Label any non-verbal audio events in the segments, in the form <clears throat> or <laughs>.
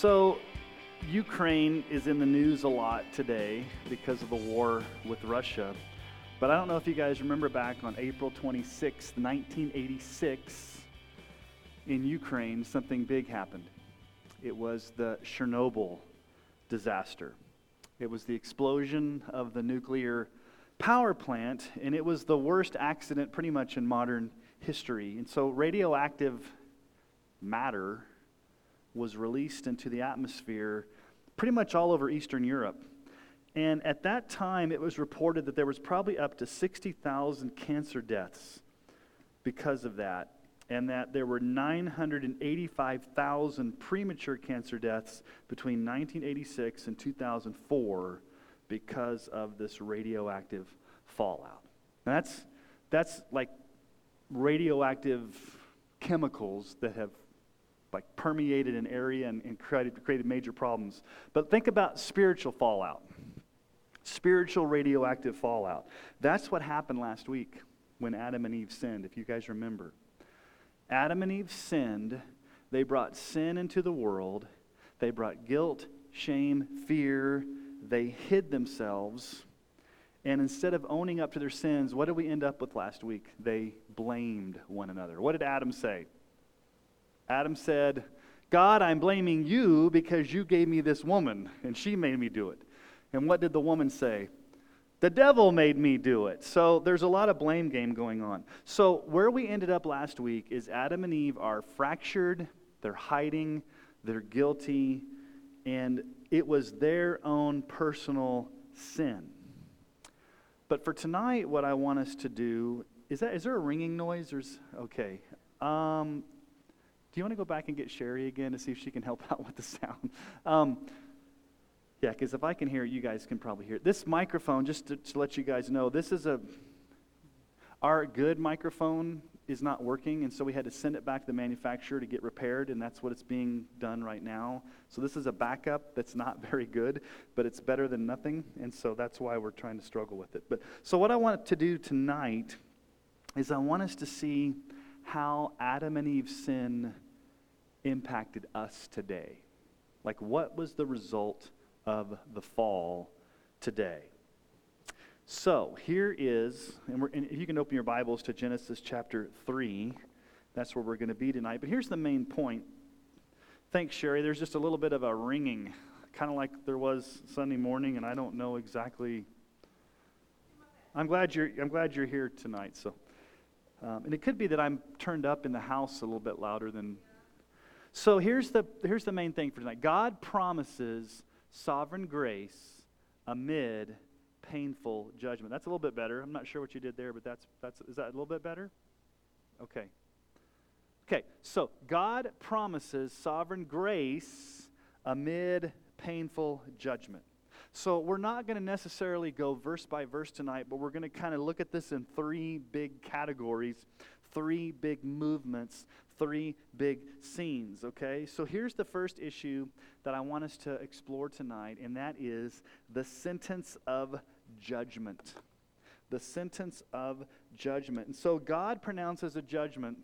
So, Ukraine is in the news a lot today because of the war with Russia. But I don't know if you guys remember back on April 26, 1986, in Ukraine, something big happened. It was the Chernobyl disaster. It was the explosion of the nuclear power plant, and it was the worst accident pretty much in modern history. And so, radioactive matter was released into the atmosphere pretty much all over Eastern Europe. And at that time, it was reported that there was probably up to 60,000 cancer deaths because of that, and that there were 985,000 premature cancer deaths between 1986 and 2004 because of this radioactive fallout. And that's, that's like radioactive chemicals that have like permeated an area and, and created, created major problems. But think about spiritual fallout, spiritual radioactive fallout. That's what happened last week when Adam and Eve sinned, if you guys remember. Adam and Eve sinned, they brought sin into the world, they brought guilt, shame, fear, they hid themselves. And instead of owning up to their sins, what did we end up with last week? They blamed one another. What did Adam say? Adam said, God, I'm blaming you because you gave me this woman and she made me do it. And what did the woman say? The devil made me do it. So there's a lot of blame game going on. So where we ended up last week is Adam and Eve are fractured, they're hiding, they're guilty, and it was their own personal sin. But for tonight, what I want us to do is that is there a ringing noise? Is, okay. Um, you want to go back and get Sherry again to see if she can help <laughs> out with the sound? Um, yeah, because if I can hear it, you guys can probably hear it. This microphone, just to, to let you guys know, this is a our good microphone is not working, and so we had to send it back to the manufacturer to get repaired, and that's what it's being done right now. So this is a backup that's not <laughs> very good, but it's better than nothing, and so that's why we're trying to struggle with it. But so what I want to do tonight is I want us to see how Adam and Eve's sin impacted us today. Like, what was the result of the fall today? So, here is, and, and if you can open your Bibles to Genesis chapter 3, that's where we're going to be tonight. But here's the main point. Thanks, Sherry. There's just a little bit of a ringing, kind of like there was Sunday morning, and I don't know exactly. I'm glad you're, I'm glad you're here tonight. So. Um, and it could be that I'm turned up in the house a little bit louder than. So here's the, here's the main thing for tonight God promises sovereign grace amid painful judgment. That's a little bit better. I'm not sure what you did there, but that's, that's is that a little bit better? Okay. Okay, so God promises sovereign grace amid painful judgment. So we're not going to necessarily go verse by verse tonight, but we're going to kind of look at this in three big categories, three big movements, three big scenes, okay? So here's the first issue that I want us to explore tonight, and that is the sentence of judgment. The sentence of judgment. And so God pronounces a judgment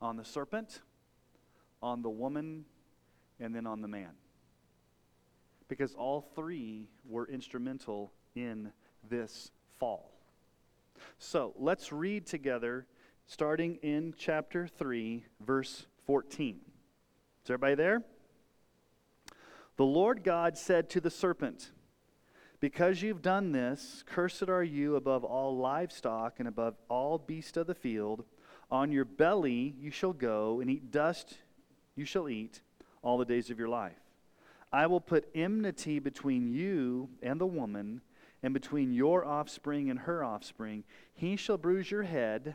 on the serpent, on the woman, and then on the man because all three were instrumental in this fall. So let's read together, starting in chapter 3, verse 14. Is everybody there? The Lord God said to the serpent, Because you've done this, cursed are you above all livestock and above all beasts of the field. On your belly you shall go, and eat dust you shall eat all the days of your life. I will put enmity between you and the woman, and between your offspring and her offspring. He shall bruise your head,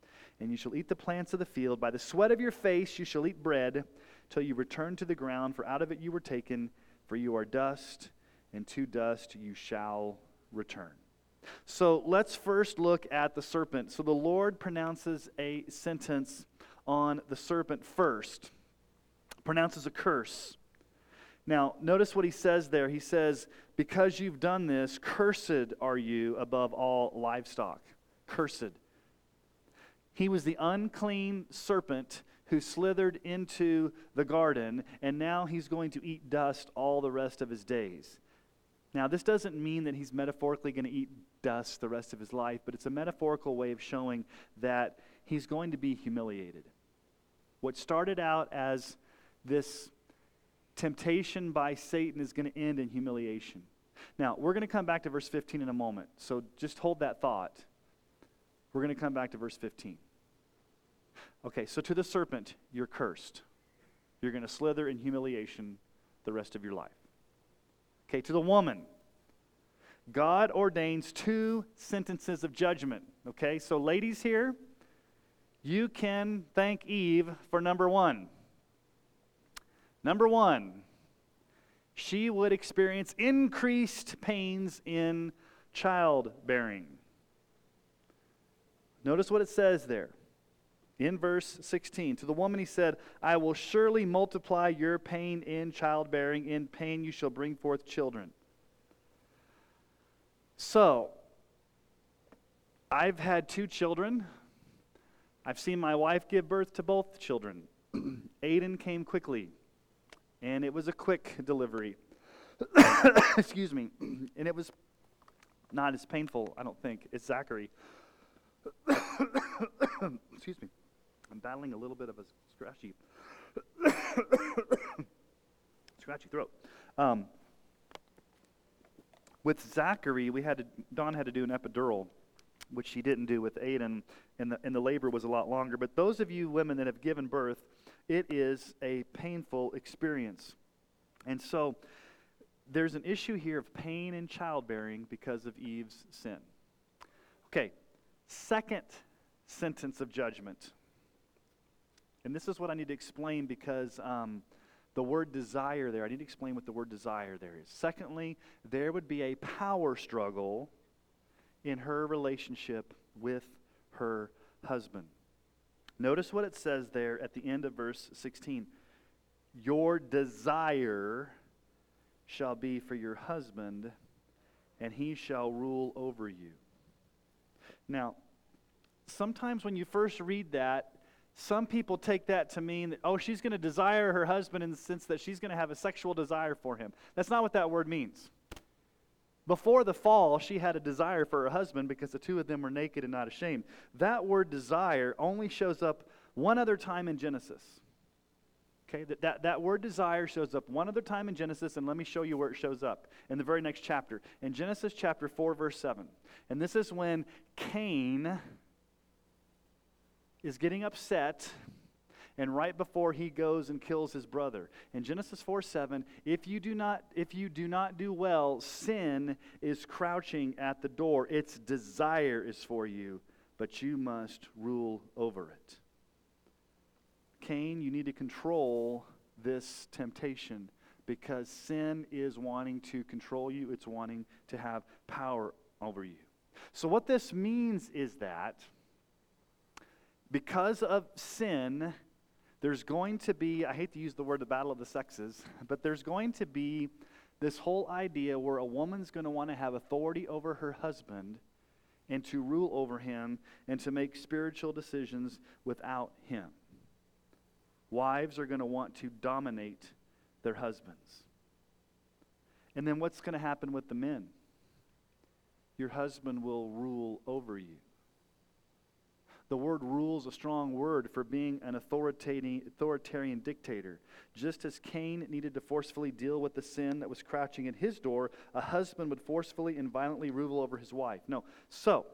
And you shall eat the plants of the field. By the sweat of your face you shall eat bread, till you return to the ground, for out of it you were taken for you are dust, and to dust you shall return. So let's first look at the serpent. So the Lord pronounces a sentence on the serpent first, pronounces a curse. Now, notice what he says there. He says, Because you've done this, cursed are you above all livestock. Cursed. He was the unclean serpent who slithered into the garden, and now he's going to eat dust all the rest of his days. Now, this doesn't mean that he's metaphorically going to eat dust the rest of his life, but it's a metaphorical way of showing that he's going to be humiliated. What started out as this temptation by Satan is going to end in humiliation. Now, we're going to come back to verse 15 in a moment, so just hold that thought. We're going to come back to verse 15. Okay, so to the serpent, you're cursed. You're going to slither in humiliation the rest of your life. Okay, to the woman, God ordains two sentences of judgment. Okay, so ladies here, you can thank Eve for number one. Number one, she would experience increased pains in childbearing. Notice what it says there in verse 16. To the woman he said, I will surely multiply your pain in childbearing. In pain you shall bring forth children. So, I've had two children. I've seen my wife give birth to both children. <clears throat> Aiden came quickly, and it was a quick delivery. <coughs> Excuse me. <clears throat> And it was not as painful, I don't think, as Zachary. <coughs> Excuse me. I'm battling a little bit of a scratchy, <coughs> scratchy throat. Um, with Zachary, we had to, Dawn had to do an epidural, which she didn't do with Aiden, and the, and the labor was a lot longer. But those of you women that have given birth, it is a painful experience. And so there's an issue here of pain in childbearing because of Eve's sin. Okay, second sentence of judgment. And this is what I need to explain because um, the word desire there, I need to explain what the word desire there is. Secondly, there would be a power struggle in her relationship with her husband. Notice what it says there at the end of verse 16. Your desire shall be for your husband, and he shall rule over you. Now, sometimes when you first read that, some people take that to mean that, oh, she's going to desire her husband in the sense that she's going to have a sexual desire for him. That's not what that word means. Before the fall, she had a desire for her husband because the two of them were naked and not ashamed. That word desire only shows up one other time in Genesis. Okay, that, that, that word desire shows up one other time in Genesis, and let me show you where it shows up in the very next chapter. In Genesis chapter 4, verse 7. And this is when Cain is getting upset and right before he goes and kills his brother in genesis 4 7 if you do not if you do not do well sin is crouching at the door its desire is for you but you must rule over it you need to control this temptation because sin is wanting to control you it's wanting to have power over you so what this means is that because of sin, there's going to be, I hate to use the word the battle of the sexes, but there's going to be this whole idea where a woman's going to want to have authority over her husband and to rule over him and to make spiritual decisions without him. Wives are going to want to dominate their husbands. And then what's going to happen with the men? Your husband will rule over you. The word rule is a strong word for being an authoritarian dictator. Just as Cain needed to forcefully deal with the sin that was crouching at his door, a husband would forcefully and violently rule over his wife. No. So,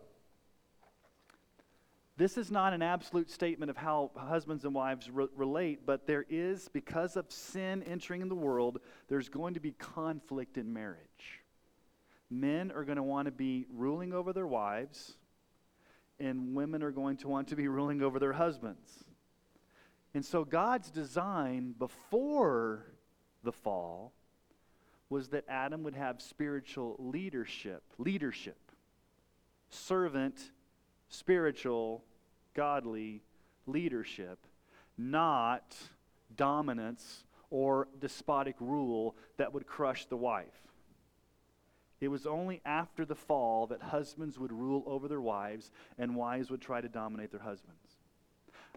this is not an absolute statement of how husbands and wives re- relate, but there is, because of sin entering in the world, there's going to be conflict in marriage. Men are going to want to be ruling over their wives and women are going to want to be <laughs> ruling over their husbands. And so God's design before the fall was that Adam would have spiritual leadership, leadership, servant, spiritual, godly leadership, not dominance or despotic rule that would crush the wife. It was only after the fall that husbands would rule over their wives and wives would try to dominate their husbands.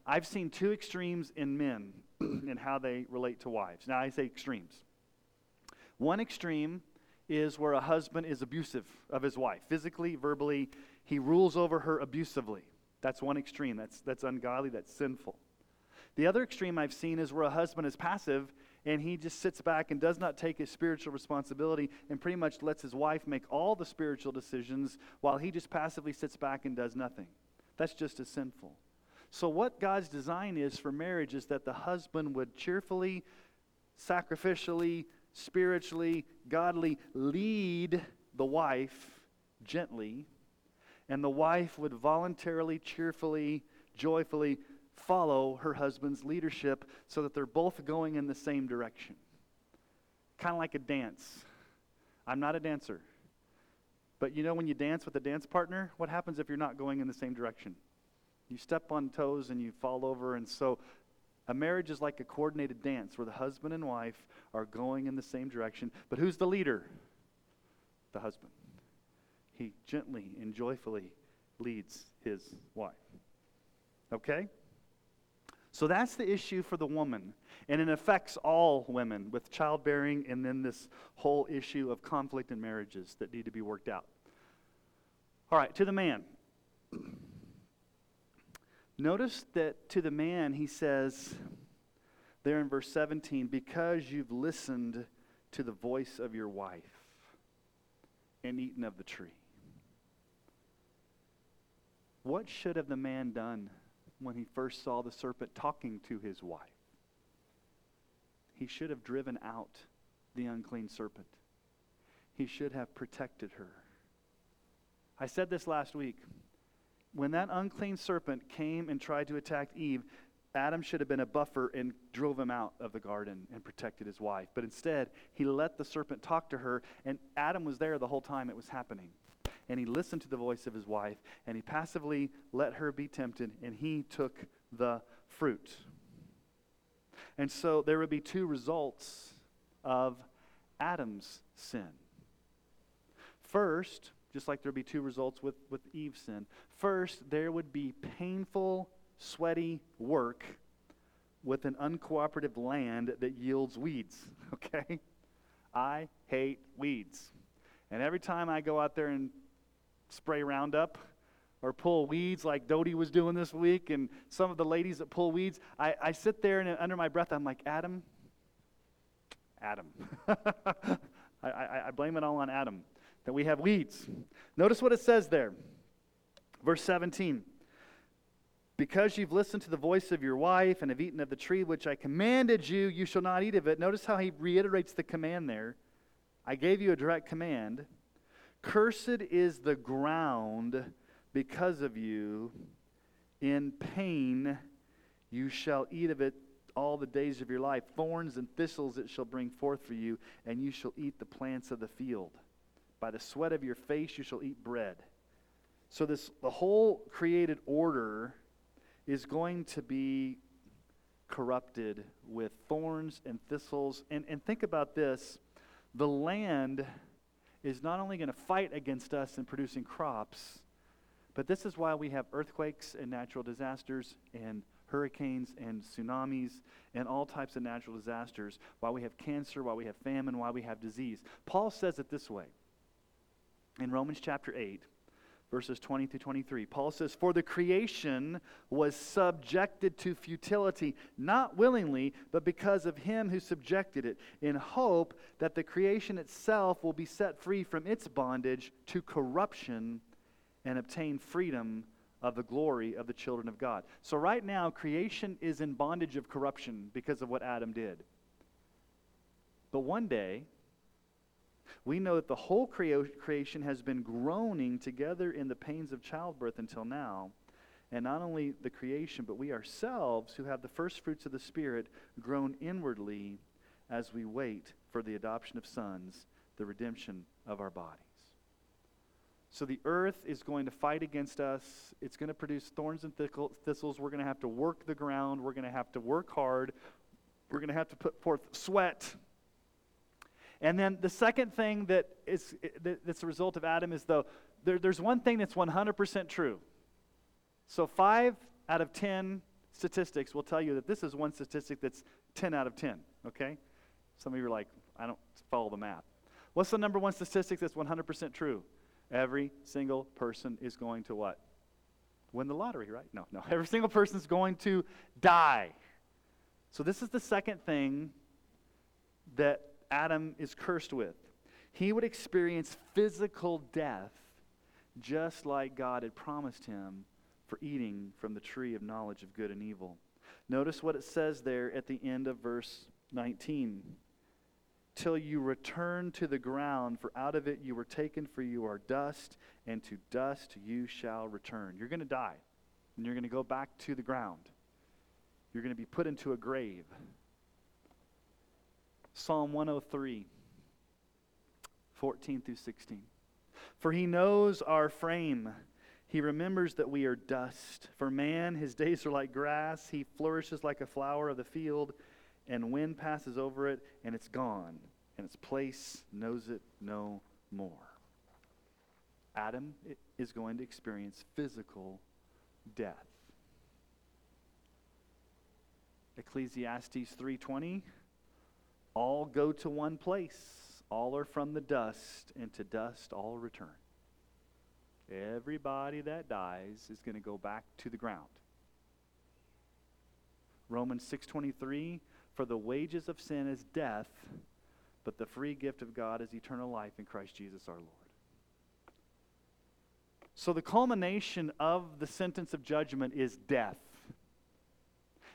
I've seen two extremes in men <clears throat> in how they relate to wives. Now, I say extremes. One extreme is where a husband is abusive of his wife, physically, verbally, he rules over her abusively. That's one extreme. That's, that's ungodly, that's sinful. The other extreme I've seen is where a husband is passive and he just sits back and does not take his spiritual responsibility and pretty much lets his wife make all the spiritual decisions while he just passively sits back and does nothing. That's just as sinful. So, what God's design is for marriage is that the husband would cheerfully, sacrificially, spiritually, godly lead the wife gently, and the wife would voluntarily, cheerfully, joyfully follow her husband's leadership so that they're both going in the same direction. Kind of like a dance. I'm not a dancer. But you know, when you dance with a dance partner, what happens if you're not going in the same direction? You step on toes and you fall over. And so a marriage is like a coordinated dance where the husband and wife are going in the same direction. But who's the leader? The husband. He gently and joyfully leads his wife. Okay? So that's the issue for the woman. And it affects all women with childbearing and then this whole issue of conflict in marriages that need to be worked out. All right, to the man. <clears throat> Notice that to the man, he says there in verse 17, because you've listened to the voice of your wife and eaten of the tree. What should have the man done when he first saw the serpent talking to his wife. He should have driven out the unclean serpent. He should have protected her. I said this last week. When that unclean serpent came and tried to attack Eve, Adam should have been a buffer and drove him out of the garden and protected his wife. But instead, he let the serpent talk to her, and Adam was there the whole time it was happening and he listened to the voice of his wife, and he passively let her be tempted, and he took the fruit. And so there would be two results of Adam's sin. First, just like there would be two results with, with Eve's sin, first, there would be painful, sweaty work with an uncooperative land that yields weeds, <laughs> okay? I hate weeds. And every time I go out there and spray Roundup or pull weeds like Dodie was doing this week, and some of the ladies that pull weeds, I, I sit there and under my breath, I'm like, Adam, Adam. <laughs> I, I, I blame it all on Adam that we have weeds. Notice what it says there. Verse 17. Because you've listened to the voice of your wife and have eaten of the tree which I commanded you, you shall not eat of it. Notice how he reiterates the command there. I gave you a direct command. Cursed is the ground because of you. In pain you shall eat of it all the days of your life. Thorns and thistles it shall bring forth for you, and you shall eat the plants of the field. By the sweat of your face you shall eat bread. So this the whole created order is going to be corrupted with thorns and thistles. And, and think about this the land is not only going to fight against us in producing crops, but this is why we have earthquakes and natural disasters and hurricanes and tsunamis and all types of natural disasters, why we have cancer, why we have famine, why we have disease. Paul says it this way in Romans chapter 8 verses 20 through 23. Paul says, For the creation was subjected to futility, not willingly, but because of him who subjected it, in hope that the creation itself will be set free from its bondage to corruption and obtain freedom of the glory of the children of God. So, right now, creation is in bondage of corruption because of what Adam did. But one day, we know that the whole creation has been groaning together in the pains of childbirth until now. And not only the creation, but we ourselves, who have the first fruits of the Spirit, groan inwardly as we wait for the adoption of sons, the redemption of our bodies. So the earth is going to fight against us. It's going to produce thorns and thistles. We're going to have to work the ground. We're going to have to work hard. We're going to have to put forth sweat. And then the second thing that is that's a result of Adam is though there, there's one thing that's 100% true. So five out of 10 statistics will tell you that this is one statistic that's 10 out of 10. Okay, some of you are like, I don't follow the math. What's the number one statistic that's 100% true? Every single person is going to what? Win the lottery, right? No, no. <laughs> Every single person is going to die. So, this is the second thing that Adam is cursed with. He would experience physical death just like God had promised him for eating from the tree of knowledge of good and evil. Notice what it says there at the end of verse 19 till you return to the ground, for out of it you were taken, for you are dust, and to dust you shall return. You're going to die, and you're going to go back to the ground. You're going to be put into a grave. Psalm 103, 14 through 16. For he knows our frame. He remembers that we are dust. For man, his days are like grass. He flourishes like a flower of the field and wind passes over it, and it's gone, and its place knows it no more. Adam is going to experience physical death. Ecclesiastes 3:20 All go to one place all are from the dust and to dust all return Everybody that dies is going to go back to the ground Romans 6:23 for the wages of sin is death, but the free gift of God is eternal life in Christ Jesus our Lord. So the culmination of the sentence of judgment is death.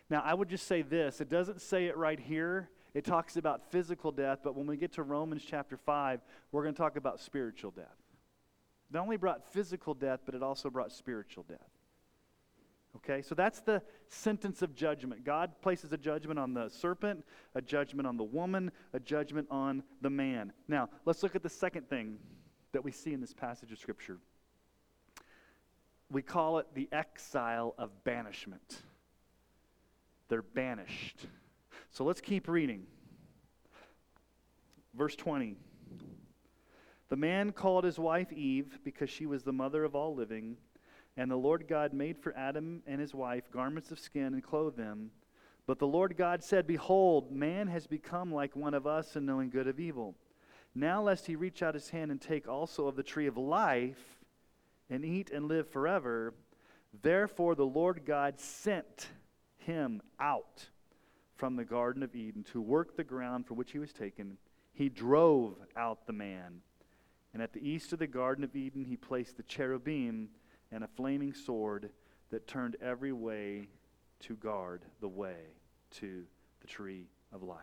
Now, I would just say this it doesn't say it right here. It talks about physical death, but when we get to Romans chapter 5, we're going to talk about spiritual death. It only brought physical death, but it also brought spiritual death. Okay, so that's the sentence of judgment. God places a judgment on the serpent, a judgment on the woman, a judgment on the man. Now, let's look at the second thing that we see in this passage of Scripture. We call it the exile of banishment. They're banished. So let's keep reading. Verse 20. The man called his wife Eve because she was the mother of all living. And the Lord God made for Adam and his wife garments of skin and clothed them. But the Lord God said, Behold, man has become like one of us in knowing good of evil. Now, lest he reach out his hand and take also of the tree of life and eat and live forever, therefore the Lord God sent him out from the Garden of Eden to work the ground for which he was taken. He drove out the man. And at the east of the Garden of Eden, he placed the cherubim and a flaming sword that turned every way to guard the way to the tree of life.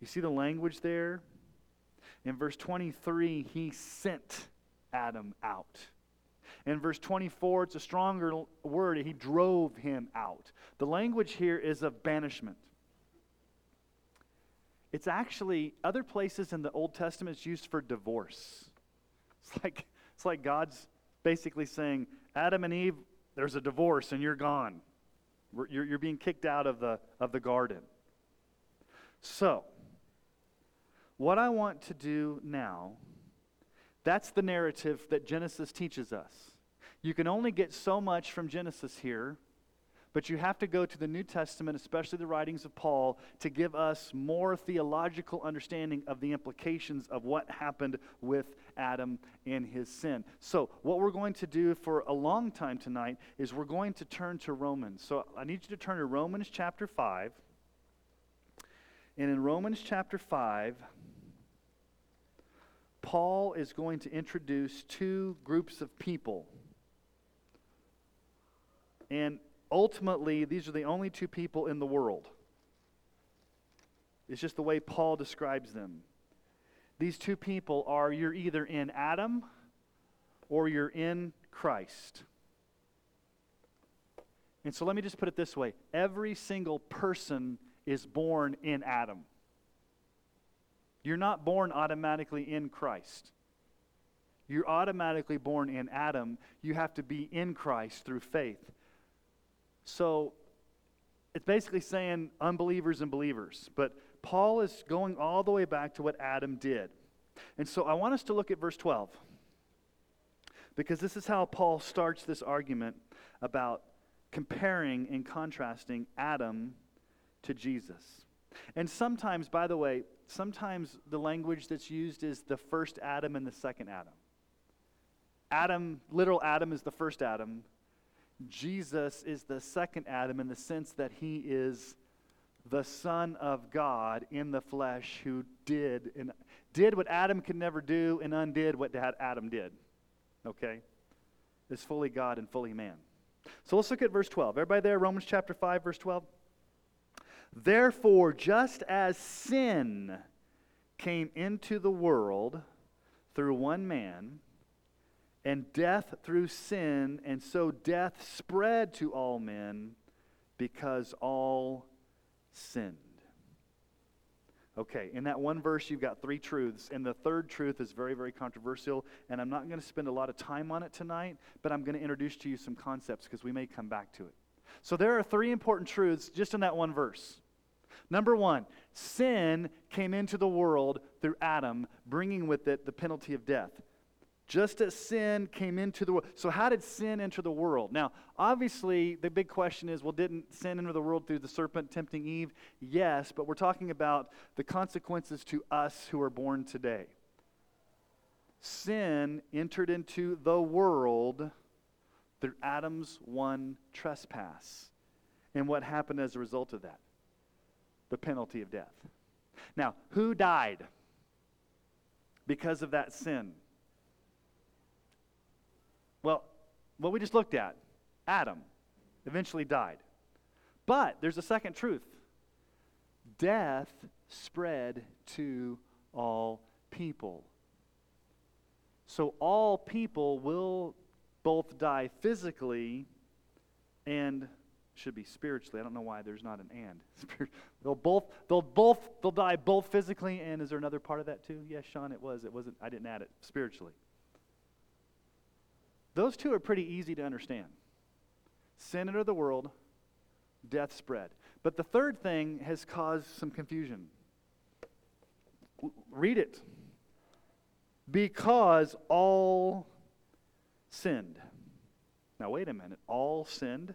You see the language there? In verse 23, he sent Adam out. In verse 24, it's a stronger word. He drove him out. The language here is of banishment. It's actually, other places in the Old Testament, it's used for divorce. It's like, it's like God's basically saying, Adam and Eve, there's a divorce and you're gone. You're, you're being kicked out of the, of the garden. So, what I want to do now, that's the narrative that Genesis teaches us. You can only get so much from Genesis here but you have to go to the New Testament, especially the writings of Paul, to give us more theological understanding of the implications of what happened with Adam and his sin. So, what we're going to do for a long time tonight is we're going to turn to Romans. So, I need you to turn to Romans chapter 5. And in Romans chapter 5, Paul is going to introduce two groups of people. And ultimately, these are the only two people in the world. It's just the way Paul describes them. These two people are you're either in Adam or you're in Christ. And so let me just put it this way every single person is born in Adam. You're not born automatically in Christ. You're automatically born in Adam. You have to be in Christ through faith. So it's basically saying unbelievers and believers. But Paul is going all the way back to what Adam did. And so I want us to look at verse 12. Because this is how Paul starts this argument about comparing and contrasting Adam to Jesus. And sometimes, by the way, sometimes the language that's used is the first Adam and the second Adam. Adam, literal Adam, is the first Adam. Jesus is the second Adam in the sense that he is the Son of God in the flesh who did and did what Adam could never do and undid what Adam did. Okay? Is fully God and fully man. So let's look at verse 12. Everybody there, Romans chapter 5, verse 12? Therefore, just as sin came into the world through one man, and death through sin, and so death spread to all men because all sinned. Okay, in that one verse, you've got three truths, and the third truth is very, very controversial, and I'm not going to spend a lot of time on it tonight, but I'm going to introduce to you some concepts because we may come back to it. So there are three important truths just in that one verse. Number one, sin came into the world through Adam, bringing with it the penalty of death. Just as sin came into the world. So, how did sin enter the world? Now, obviously, the big question is well, didn't sin enter the world through the serpent tempting Eve? Yes, but we're talking about the consequences to us who are born today. Sin entered into the world through Adam's one trespass. And what happened as a result of that? The penalty of death. Now, who died because of that sin? Well, what we just looked at, Adam eventually died. But there's a second truth death spread to all people. So all people will both die physically and should be spiritually. I don't know why there's not an and. <laughs> they'll both they'll both they'll die both physically and is there another part of that too? Yes, Sean, it was. It wasn't I didn't add it. Spiritually. Those two are pretty easy to understand. Sin entered the world, death spread. But the third thing has caused some confusion. Read it. Because all sinned. Now, wait a minute. All sinned?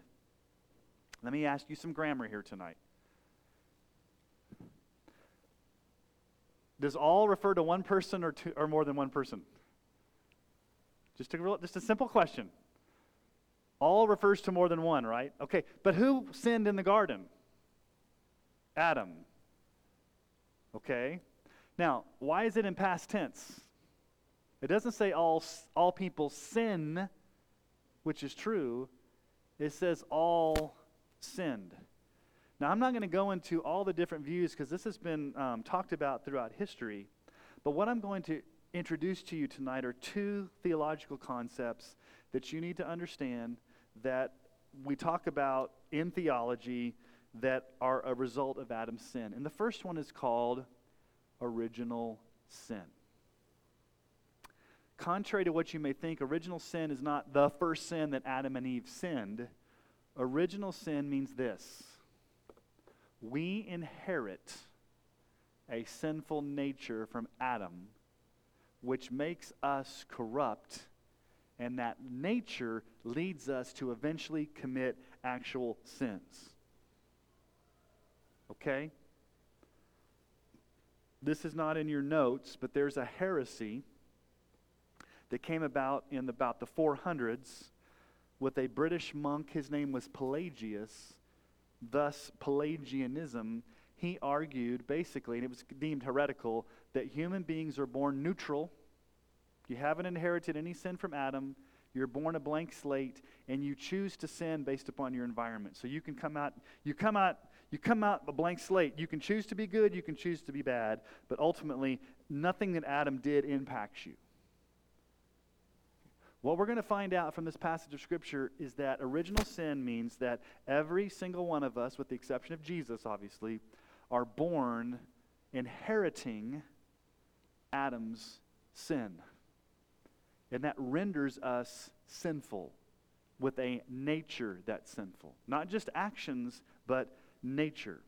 Let me ask you some grammar here tonight. Does all refer to one person or, two, or more than one person? Just a, just a simple question. All refers to more than one, right? Okay, but who sinned in the garden? Adam. Okay? Now, why is it in past tense? It doesn't say all, all people sin, which is true. It says all sinned. Now, I'm not going to go into all the different views because this has been um, talked about throughout history. But what I'm going to introduce to you tonight are two theological concepts that you need to understand that we talk about in theology that are a result of Adam's sin. And the first one is called original sin. Contrary to what you may think, original sin is not the first sin that Adam and Eve sinned. Original sin means this we inherit a sinful nature from Adam which makes us corrupt, and that nature leads us to eventually commit actual sins. Okay? This is not in your notes, but there's a heresy that came about in about the 400s with a British monk. His name was Pelagius. Thus, Pelagianism he argued basically, and it was deemed heretical, that human beings are born neutral. You haven't inherited any sin from Adam. You're born a blank slate, and you choose to sin based upon your environment. So you can come out, you come out, you come out a blank slate. You can choose to be good, you can choose to be bad, but ultimately, nothing that Adam did impacts you. What we're going to find out from this passage of Scripture is that original sin means that every single one of us, with the exception of Jesus, obviously, are born inheriting Adam's sin. And that renders us sinful with a nature that's sinful. Not just actions, but nature.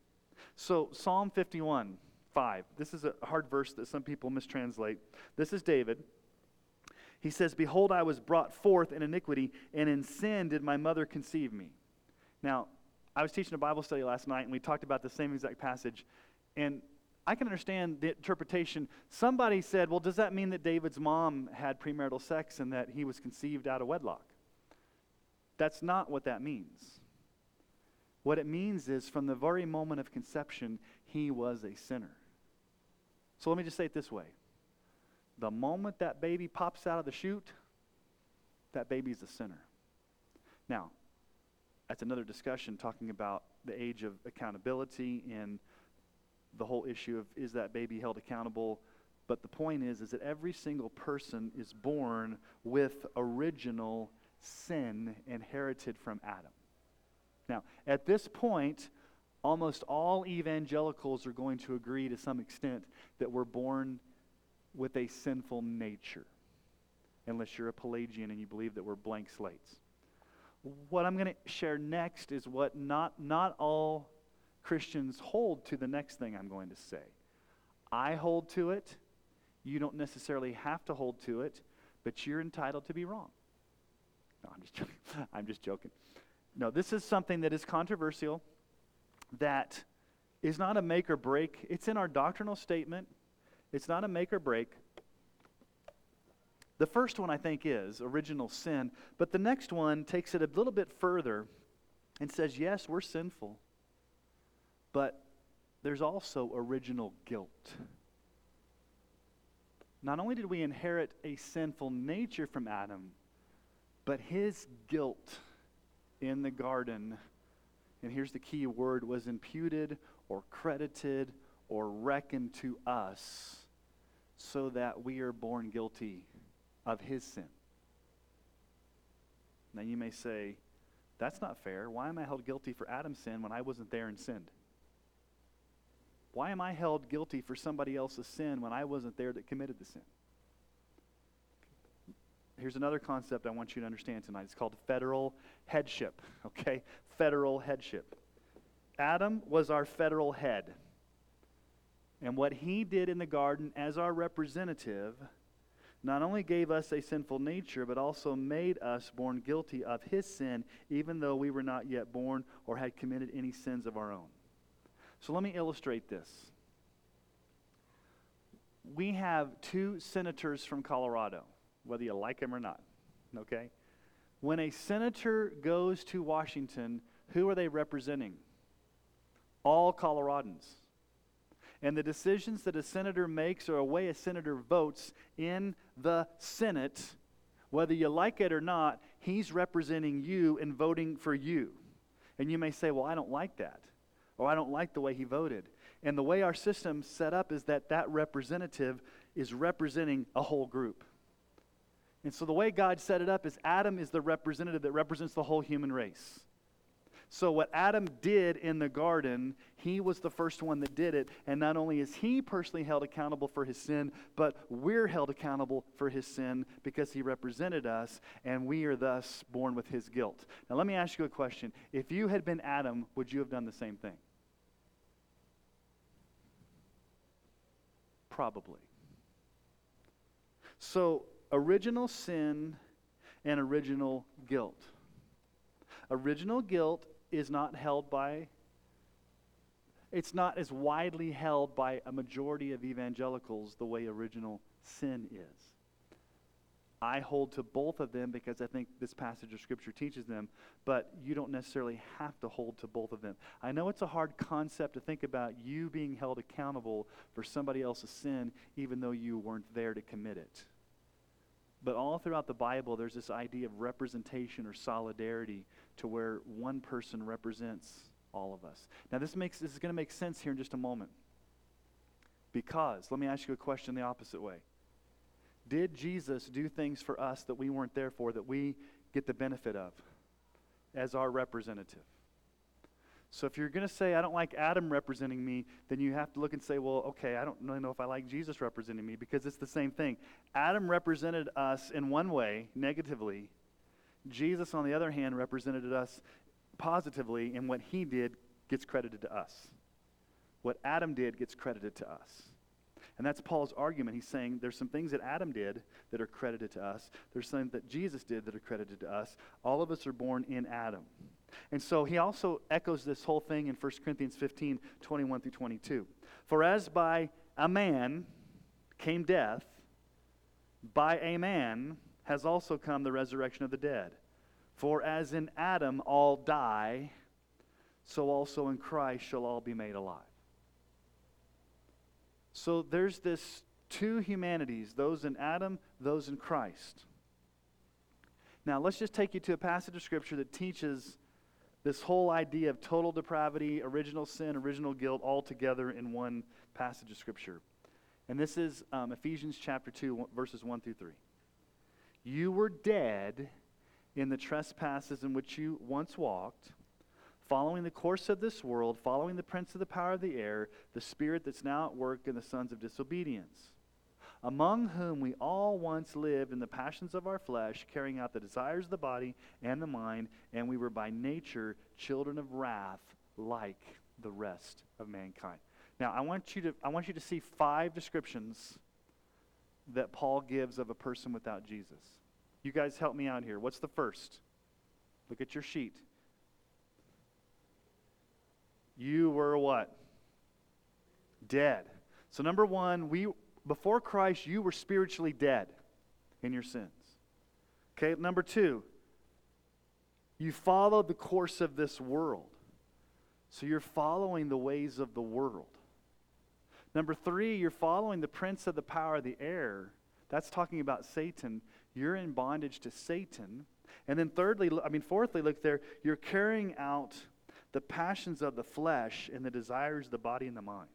So, Psalm 51, 5. This is a hard verse that some people mistranslate. This is David. He says, Behold, I was brought forth in iniquity, and in sin did my mother conceive me. Now, I was teaching a Bible study last night, and we talked about the same exact passage. And I can understand the interpretation. Somebody said, Well, does that mean that David's mom had premarital sex and that he was conceived out of wedlock? That's not what that means. What it means is from the very moment of conception, he was a sinner. So let me just say it this way the moment that baby pops out of the chute, that baby's a sinner. Now, that's another discussion talking about the age of accountability and the whole issue of is that baby held accountable but the point is is that every single person is born with original sin inherited from Adam. Now, at this point, almost all evangelicals are going to agree to some extent that we're born with a sinful nature, unless you're a Pelagian and you believe that we're blank slates. What I'm going to share next is what not, not all Christians hold to the next thing I'm going to say. I hold to it. You don't necessarily have to hold to it, but you're entitled to be wrong. No, I'm just <laughs> joking. I'm just joking. No, this is something that is controversial, that is not a make or break. It's in our doctrinal statement. It's not a make or break. The first one, I think, is original sin, but the next one takes it a little bit further and says, yes, we're sinful, but there's also original guilt. Not only did we inherit a sinful nature from Adam, but his guilt in the garden, and here's the key word, was imputed or credited or reckoned to us so that we are born guilty of his sin. Now you may say, that's not fair. Why am I held guilty for Adam's sin when I wasn't there and sinned? Why am I held guilty for somebody else's sin when I wasn't there that committed the sin? here's another concept I want you to understand tonight. It's called federal headship, <laughs> okay? Federal headship. Adam was our federal head. And what he did in the garden as our representative not only gave us a sinful nature, but also made us born guilty of his sin, even though we were not yet born or had committed any sins of our own. So let me illustrate this. We have two senators from Colorado whether you like them or not. Okay? When a senator goes to Washington, who are they representing? All Coloradans. And the decisions that a senator makes or a way a senator votes in the Senate, whether you like it or not, he's representing you and voting for you. And you may say, well, I don't like that. Or I don't like the way he voted. And the way our system's set up is that that representative is representing a whole group. And so the way God set it up is Adam is the representative that represents the whole human race. So, what Adam did in the garden, he was the first one that did it. And not only is he personally held accountable for his sin, but we're held accountable for his sin because he represented us, and we are thus born with his guilt. Now, let me ask you a question. If you had been Adam, would you have done the same thing? Probably. So, original sin and original guilt. Original guilt is not held by, it's not as widely held by a majority of evangelicals the way original sin is. I hold to both of them because I think this passage of Scripture teaches them, but you don't necessarily have to hold to both of them. I know it's a hard concept to think about you being held accountable for somebody else's sin even though you weren't there to commit it. But all throughout the Bible, there's this idea of representation or solidarity to where one person represents all of us. Now, this, makes, this is going to make sense here in just a moment. Because, let me ask you a question the opposite way. Did Jesus do things for us that we weren't there for, that we get the benefit of as our representative? So if you're going to say, I don't like Adam representing me, then you have to look and say, well, okay, I don't really know if I like Jesus representing me because it's the same thing. Adam represented us in one way, negatively. Jesus, on the other hand, represented us positively, and what he did gets credited to us. What Adam did gets credited to us. And that's Paul's argument. He's saying there's some things that Adam did that are credited to us. There's some that Jesus did that are credited to us. All of us are born in Adam. And so he also echoes this whole thing in 1 Corinthians 15, 21 through 22. For as by a man came death, by a man has also come the resurrection of the dead. For as in Adam all die, so also in Christ shall all be made alive. So there's this two humanities, those in Adam, those in Christ. Now, let's just take you to a passage of Scripture that teaches this whole idea of total depravity, original sin, original guilt, all together in one passage of Scripture. And this is um, Ephesians chapter 2, verses 1 through 3. You were dead in the trespasses in which you once walked following the course of this world, following the prince of the power of the air, the spirit that's now at work in the sons of disobedience, among whom we all once lived in the passions of our flesh, carrying out the desires of the body and the mind, and we were by nature children of wrath like the rest of mankind. Now, I want you to, I want you to see five descriptions that Paul gives of a person without Jesus. You guys help me out here. What's the first? Look at your sheet. You were what? Dead. So number 1, we before Christ you were spiritually dead in your sins. Okay, number 2, you followed the course of this world. So you're following the ways of the world. Number 3, you're following the prince of the power of the air. That's talking about Satan. You're in bondage to Satan. And then thirdly, I mean fourthly, look there, you're carrying out the passions of the flesh and the desires of the body and the mind.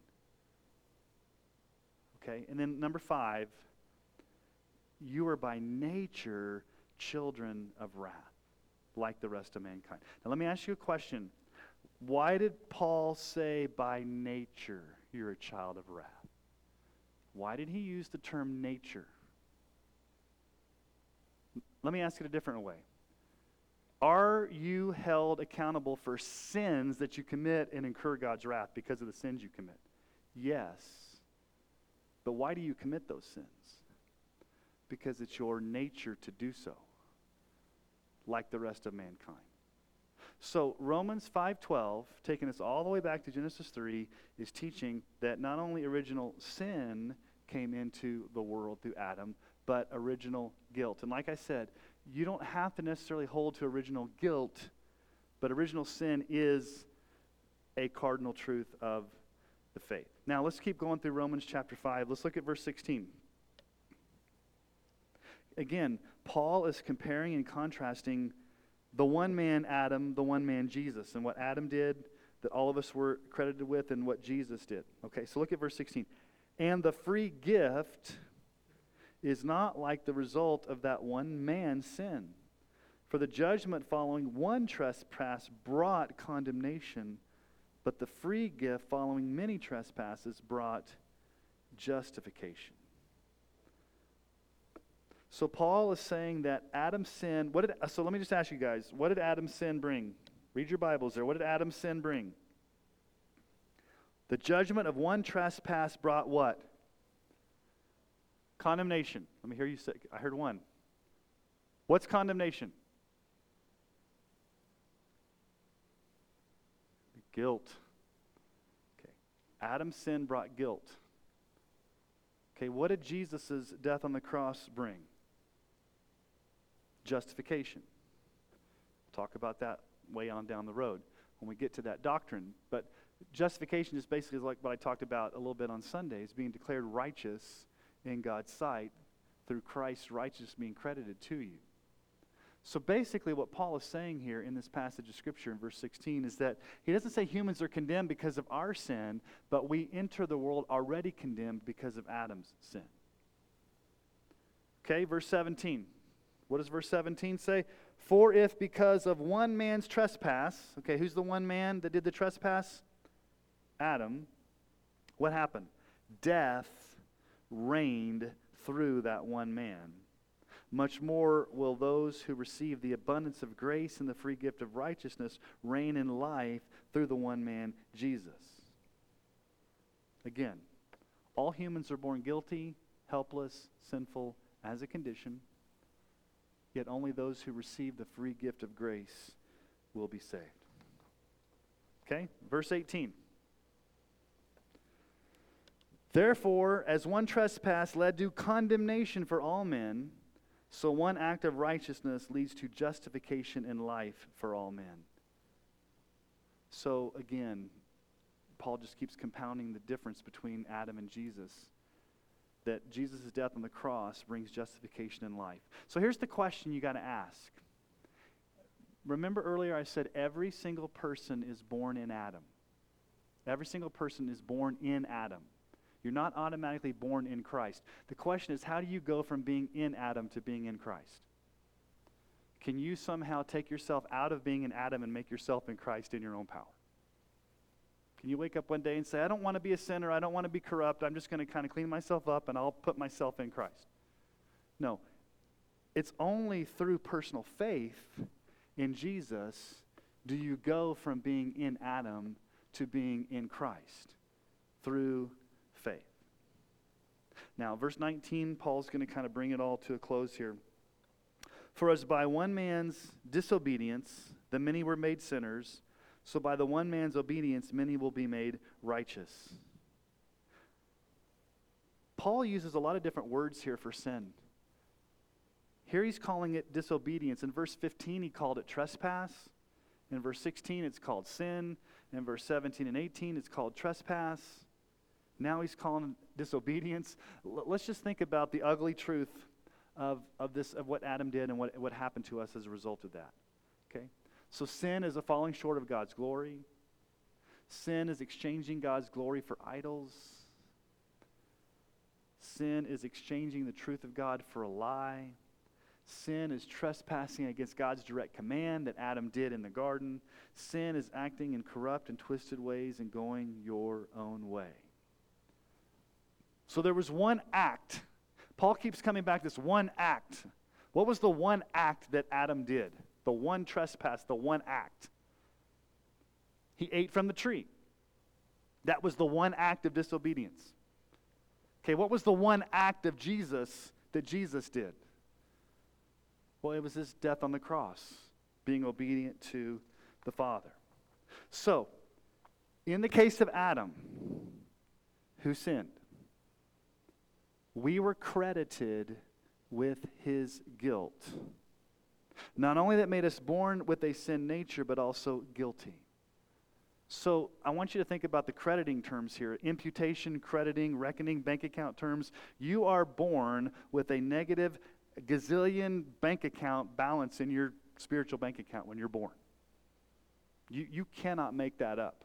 Okay? And then number five, you are by nature children of wrath, like the rest of mankind. Now, let me ask you a question. Why did Paul say by nature you're a child of wrath? Why did he use the term nature? Let me ask it a different way. Are you held accountable for sins that you commit and incur God's wrath because of the sins you commit? Yes. But why do you commit those sins? Because it's your nature to do so, like the rest of mankind. So Romans 5:12, taking us all the way back to Genesis 3, is teaching that not only original sin came into the world through Adam, but original guilt. And like I said, you don't have to necessarily hold to original guilt, but original sin is a cardinal truth of the faith. Now, let's keep going through Romans chapter 5. Let's look at verse 16. Again, Paul is comparing and contrasting the one man Adam, the one man Jesus, and what Adam did that all of us were credited with, and what Jesus did. Okay, so look at verse 16. And the free gift is not like the result of that one man's sin. For the judgment following one trespass brought condemnation, but the free gift following many trespasses brought justification. So Paul is saying that Adam's sin, what did so let me just ask you guys, what did Adam's sin bring? Read your Bibles there. What did Adam's sin bring? The judgment of one trespass brought what? Condemnation. Let me hear you say. I heard one. What's condemnation? Guilt. Okay. Adam's sin brought guilt. Okay, what did Jesus' death on the cross bring? Justification. We'll talk about that way on down the road when we get to that doctrine. But justification is basically like what I talked about a little bit on Sundays, being declared righteous in God's sight through Christ's righteousness being credited to you. So basically, what Paul is saying here in this passage of Scripture in verse 16 is that he doesn't say humans are condemned because of our sin, but we enter the world already condemned because of Adam's sin. Okay, verse 17. What does verse 17 say? For if because of one man's trespass, okay, who's the one man that did the trespass? Adam. What happened? Death reigned through that one man. Much more will those who receive the abundance of grace and the free gift of righteousness reign in life through the one man, Jesus. Again, all humans are born guilty, helpless, sinful as a condition, yet only those who receive the free gift of grace will be saved. Okay, verse 18. Therefore, as one trespass led to condemnation for all men, so one act of righteousness leads to justification in life for all men. So again, Paul just keeps compounding the difference between Adam and Jesus. That Jesus' death on the cross brings justification in life. So here's the question you got to ask. Remember earlier I said every single person is born in Adam. Every single person is born in Adam. You're not automatically born in Christ. The question is, how do you go from being in Adam to being in Christ? Can you somehow take yourself out of being in Adam and make yourself in Christ in your own power? Can you wake up one day and say, I don't want to be a sinner, I don't want to be corrupt, I'm just going to kind of clean myself up and I'll put myself in Christ? No. It's only through personal faith in Jesus do you go from being in Adam to being in Christ through. Now, verse 19, Paul's going to kind of bring it all to a close here. For as by one man's disobedience the many were made sinners, so by the one man's obedience many will be made righteous. Paul uses a lot of different words here for sin. Here he's calling it disobedience. In verse 15, he called it trespass. In verse 16, it's called sin. In verse 17 and 18, it's called trespass. Now he's calling disobedience. L- let's just think about the ugly truth of, of, this, of what Adam did and what, what happened to us as a result of that. Okay? So sin is a falling short of God's glory. Sin is exchanging God's glory for idols. Sin is exchanging the truth of God for a lie. Sin is trespassing against God's direct command that Adam did in the garden. Sin is acting in corrupt and twisted ways and going your own way. So there was one act. Paul keeps coming back this one act. What was the one act that Adam did? The one trespass, the one act. He ate from the tree. That was the one act of disobedience. Okay, what was the one act of Jesus that Jesus did? Well, it was his death on the cross, being obedient to the Father. So, in the case of Adam, who sinned? We were credited with his guilt. Not only that made us born with a sin nature, but also guilty. So I want you to think about the crediting terms here imputation, crediting, reckoning, bank account terms. You are born with a negative gazillion bank account balance in your spiritual bank account when you're born. You, you cannot make that up.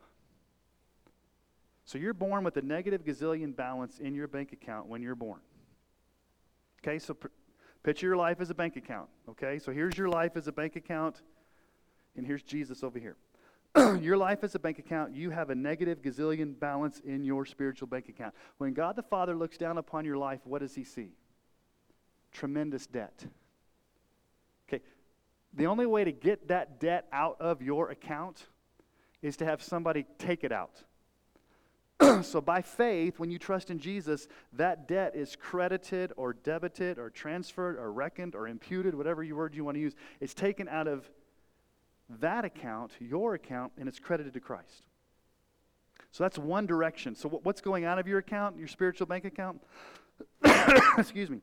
So you're born with a negative gazillion balance in your bank account when you're born. Okay, so pr- picture your life as a bank account. Okay, so here's your life as a bank account, and here's Jesus over here. <clears throat> your life as a bank account, you have a negative gazillion balance in your spiritual bank account. When God the Father looks down upon your life, what does he see? Tremendous debt. Okay, the only way to get that debt out of your account is to have somebody take it out. <clears throat> so by faith, when you trust in Jesus, that debt is credited or debited or transferred or reckoned or imputed, whatever word you want to use. It's taken out of that account, your account, and it's credited to Christ. So that's one direction. So what's going out of your account, your spiritual bank account? <coughs> Excuse me.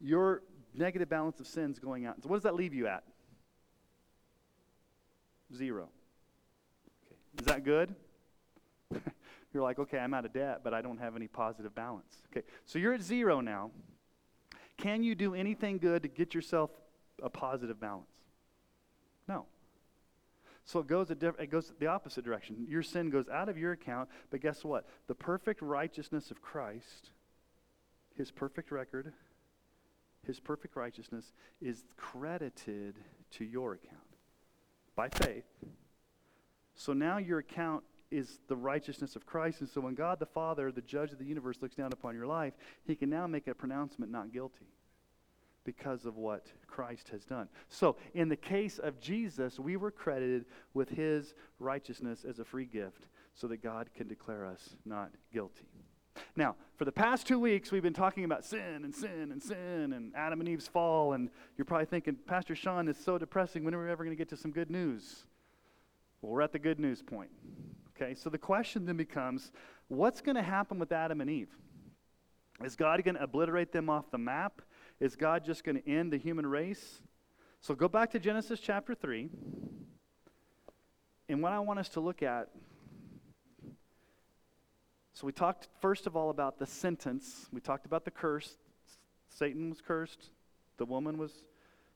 Your negative balance of sins going out. So what does that leave you at? Zero. Okay. Is that good? <laughs> You're like, okay, I'm out of debt, but I don't have any positive balance. Okay, so you're at zero now. Can you do anything good to get yourself a positive balance? No. So it goes, diff- it goes the opposite direction. Your sin goes out of your account, but guess what? The perfect righteousness of Christ, his perfect record, his perfect righteousness is credited to your account by faith. So now your account is the righteousness of Christ. And so when God the Father, the judge of the universe, looks down upon your life, he can now make a pronouncement not guilty because of what Christ has done. So, in the case of Jesus, we were credited with his righteousness as a free gift so that God can declare us not guilty. Now, for the past two weeks, we've been talking about sin and sin and sin and Adam and Eve's fall, and you're probably thinking, Pastor Sean, is so depressing. When are we ever going to get to some good news? Well, we're at the good news point. Okay, so the question then becomes what's going to happen with Adam and Eve? Is God going to obliterate them off the map? Is God just going to end the human race? So go back to Genesis chapter 3. And what I want us to look at so we talked first of all about the sentence. We talked about the curse. Satan was cursed. The woman was,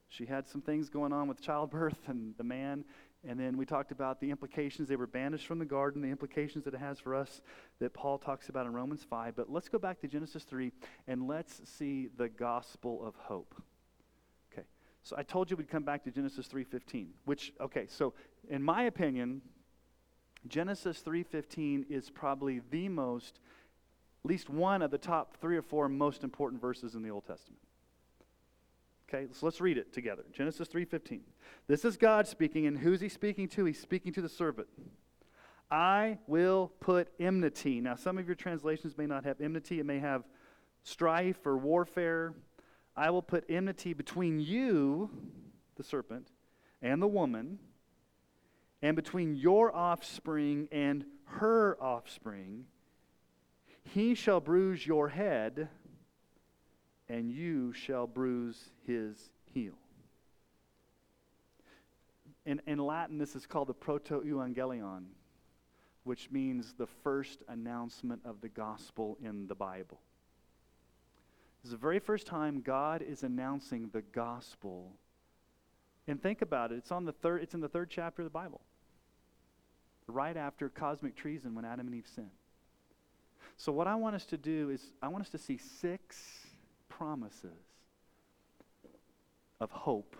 she had some things going on with childbirth <laughs> and the man. And then we talked about the implications. They were banished from the garden, the implications that it has for us that Paul talks about in Romans 5. But let's go back to Genesis 3 and let's see the gospel of hope. Okay. So I told you we'd come back to Genesis 3:15, which okay, so in my opinion, Genesis 3:15 is probably the most at least one of the top 3 or 4 most important verses in the Old Testament. Okay, so let's read it together. Genesis 3:15. This is God speaking, and who's he speaking to? He's speaking to the servant. I will put enmity. Now, some of your translations may not have enmity, it may have strife or warfare. I will put enmity between you, the serpent, and the woman, and between your offspring and her offspring. He shall bruise your head, and you shall bruise his heel. In, in Latin, this is called the proto-evangelium, which means the first announcement of the gospel in the Bible. This is the very first time God is announcing the gospel. And think about it, it's, on the third, it's in the third chapter of the Bible, right after cosmic treason when Adam and Eve sinned. So, what I want us to do is, I want us to see six promises of hope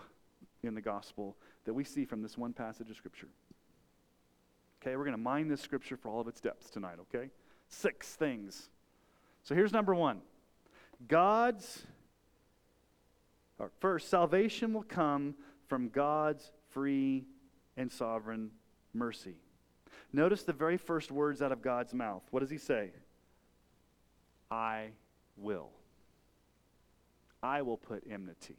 in the gospel that we see from this one passage of Scripture. Okay, we're going to mine this Scripture for all of its depths tonight, okay? Six things. So here's number one God's, first, salvation will come from God's free and sovereign mercy. Notice the very first words out of God's mouth. What does he say? I will. I will put enmity.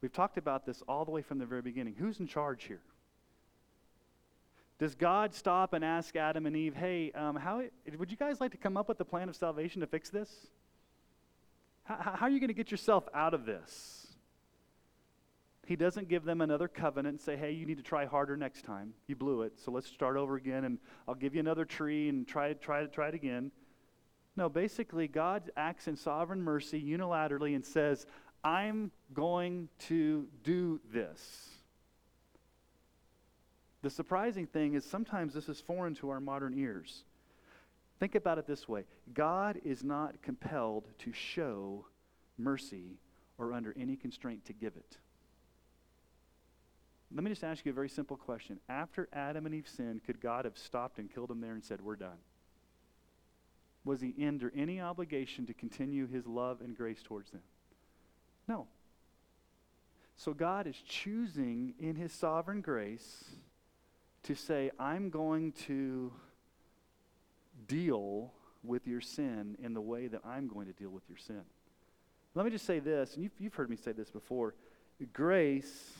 We've talked about this all the way from the very beginning. Who's in charge here? Does God stop and ask Adam and Eve, hey, um, how, would you guys like to come up with a plan of salvation to fix this? How, how are you going to get yourself out of this? He doesn't give them another covenant and say, hey, you need to try harder next time. You blew it, so let's start over again, and I'll give you another tree and try, try, try it again. No, basically, God acts in sovereign mercy unilaterally and says, I'm going to do this. The surprising thing is sometimes this is foreign to our modern ears. Think about it this way God is not compelled to show mercy or under any constraint to give it. Let me just ask you a very simple question. After Adam and Eve sinned, could God have stopped and killed them there and said, We're done? Was he under any obligation to continue his love and grace towards them? No. So God is choosing in his sovereign grace to say, I'm going to deal with your sin in the way that I'm going to deal with your sin. Let me just say this, and you've, you've heard me say this before grace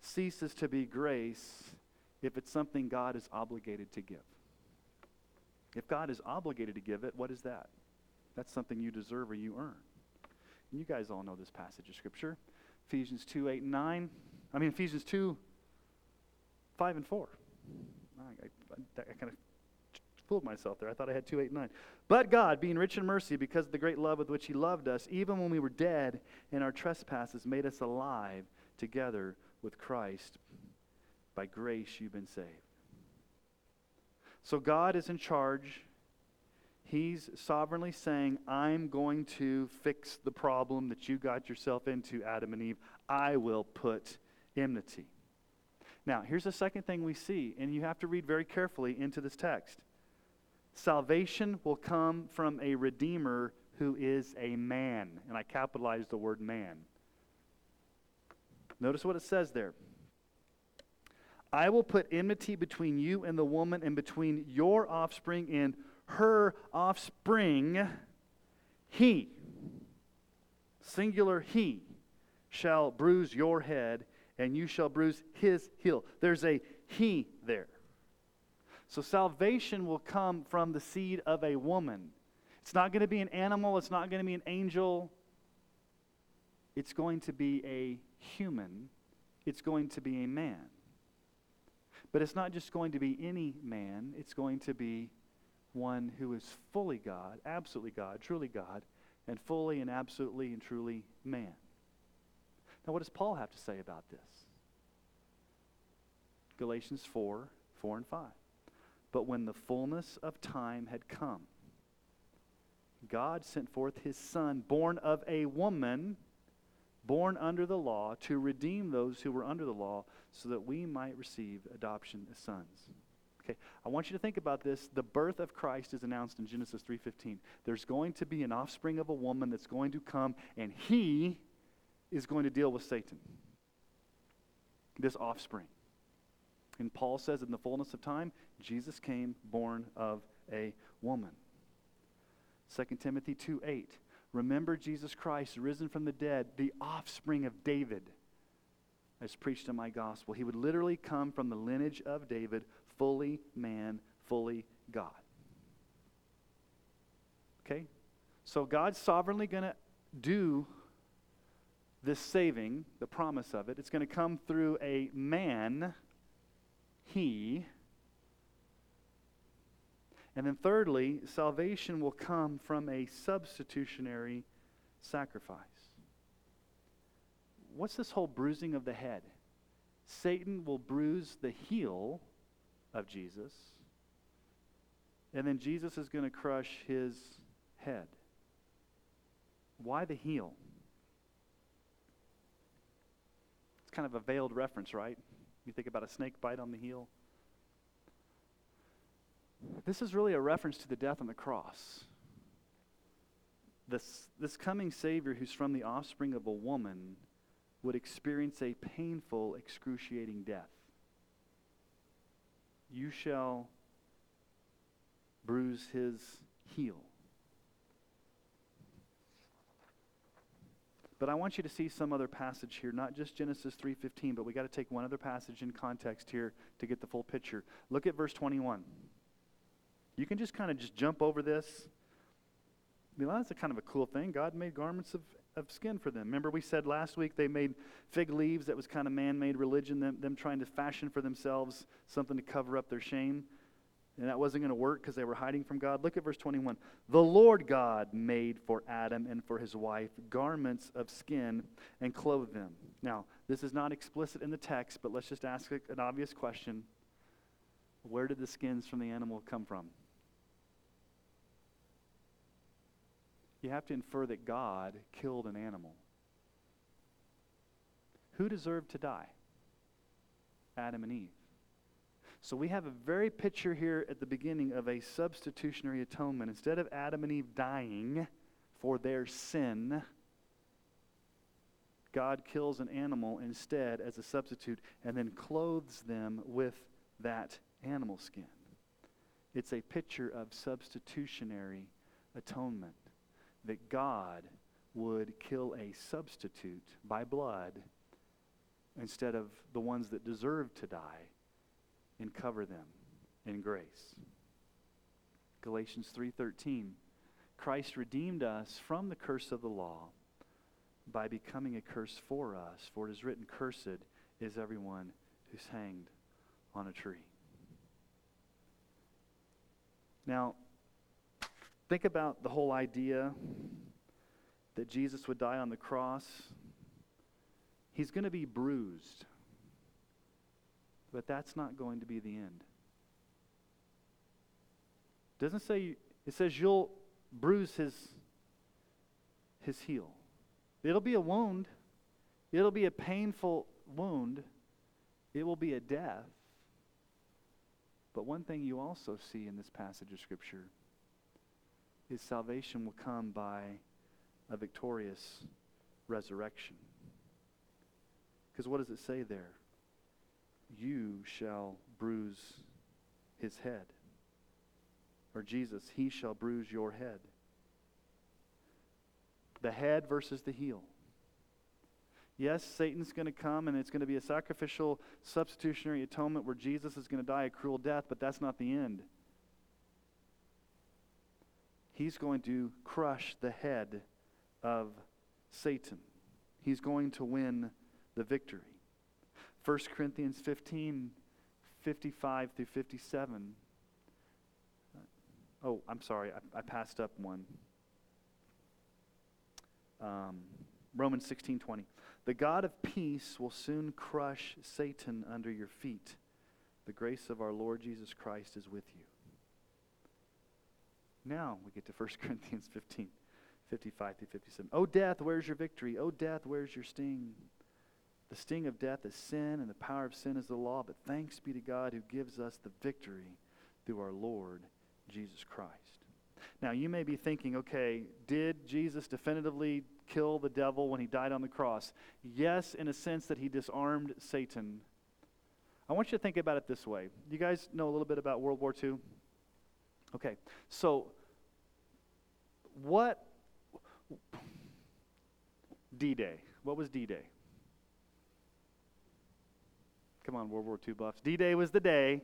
ceases to be grace if it's something God is obligated to give. If God is obligated to give it, what is that? That's something you deserve or you earn. And you guys all know this passage of Scripture. Ephesians 2, 8, and 9. I mean, Ephesians 2, 5, and 4. I, I, I kind of fooled myself there. I thought I had 2, 8, and 9. But God, being rich in mercy, because of the great love with which He loved us, even when we were dead in our trespasses, made us alive together with Christ. By grace you've been saved. So God is in charge. He's sovereignly saying, I'm going to fix the problem that you got yourself into, Adam and Eve. I will put enmity. Now, here's the second thing we see, and you have to read very carefully into this text. Salvation will come from a Redeemer who is a man. And I capitalized the word man. Notice what it says there. I will put enmity between you and the woman, and between your offspring and her offspring. He, singular he, shall bruise your head, and you shall bruise his heel. There's a he there. So salvation will come from the seed of a woman. It's not going to be an animal, it's not going to be an angel. It's going to be a human, it's going to be a man. But it's not just going to be any man, it's going to be one who is fully God, absolutely God, truly God, and fully and absolutely and truly man. Now, what does Paul have to say about this? Galatians 4 4 and 5. But when the fullness of time had come, God sent forth his Son, born of a woman, born under the law, to redeem those who were under the law, so that we might receive adoption as sons. Okay, I want you to think about this. The birth of Christ is announced in Genesis 3:15. There's going to be an offspring of a woman that's going to come and he is going to deal with Satan. This offspring. And Paul says in the fullness of time, Jesus came born of a woman. 2 Timothy 2 8. Remember Jesus Christ, risen from the dead, the offspring of David, as preached in my gospel. He would literally come from the lineage of David, fully man, fully God. Okay? So God's sovereignly going to do this saving, the promise of it. It's going to come through a man, he, and then, thirdly, salvation will come from a substitutionary sacrifice. What's this whole bruising of the head? Satan will bruise the heel of Jesus, and then Jesus is going to crush his head. Why the heel? It's kind of a veiled reference, right? You think about a snake bite on the heel. This is really a reference to the death on the cross. This, this coming Savior, who's from the offspring of a woman, would experience a painful, excruciating death. You shall bruise his heel. But I want you to see some other passage here, not just Genesis 3:15, but we got to take one other passage in context here to get the full picture. Look at verse 21. You can just kind of just jump over this. I mean, that's a kind of a cool thing. God made garments of, of skin for them. Remember, we said last week they made fig leaves. That was kind of man made religion, them, them trying to fashion for themselves something to cover up their shame. And that wasn't going to work because they were hiding from God. Look at verse 21. The Lord God made for Adam and for his wife garments of skin and clothed them. Now, this is not explicit in the text, but let's just ask an obvious question Where did the skins from the animal come from? You have to infer that God killed an animal. Who deserved to die? Adam and Eve. So we have a very picture here at the beginning of a substitutionary atonement. Instead of Adam and Eve dying for their sin, God kills an animal instead as a substitute and then clothes them with that animal skin. It's a picture of substitutionary atonement that God would kill a substitute by blood instead of the ones that deserve to die and cover them in grace. Galatians 3:13 Christ redeemed us from the curse of the law by becoming a curse for us for it is written cursed is everyone who's hanged on a tree. Now, Think about the whole idea that Jesus would die on the cross. He's going to be bruised, but that's not going to be the end. It doesn't say it says you'll bruise his his heel. It'll be a wound. It'll be a painful wound, it will be a death. But one thing you also see in this passage of Scripture is salvation will come by a victorious resurrection. Because what does it say there? You shall bruise his head. Or Jesus, he shall bruise your head. The head versus the heel. Yes, Satan's going to come and it's going to be a sacrificial substitutionary atonement where Jesus is going to die a cruel death, but that's not the end. He's going to crush the head of Satan. He's going to win the victory. 1 Corinthians 15, 55 through 57. Oh, I'm sorry, I, I passed up one. Um, Romans 16, 20. The God of peace will soon crush Satan under your feet. The grace of our Lord Jesus Christ is with you. Now we get to 1 <laughs> Corinthians 15, 55 through 57. Oh, death, where's your victory? Oh, death, where's your sting? The sting of death is sin, and the power of sin is the law. But thanks be to God who gives us the victory through our Lord Jesus Christ. Now, you may be thinking, okay, did Jesus definitively kill the devil when he died on the cross? Yes, in a sense that he disarmed Satan. I want you to think about it this way. You guys know a little bit about World War II? Okay, so what D Day? What was D Day? Come on, World War II buffs. D Day was the day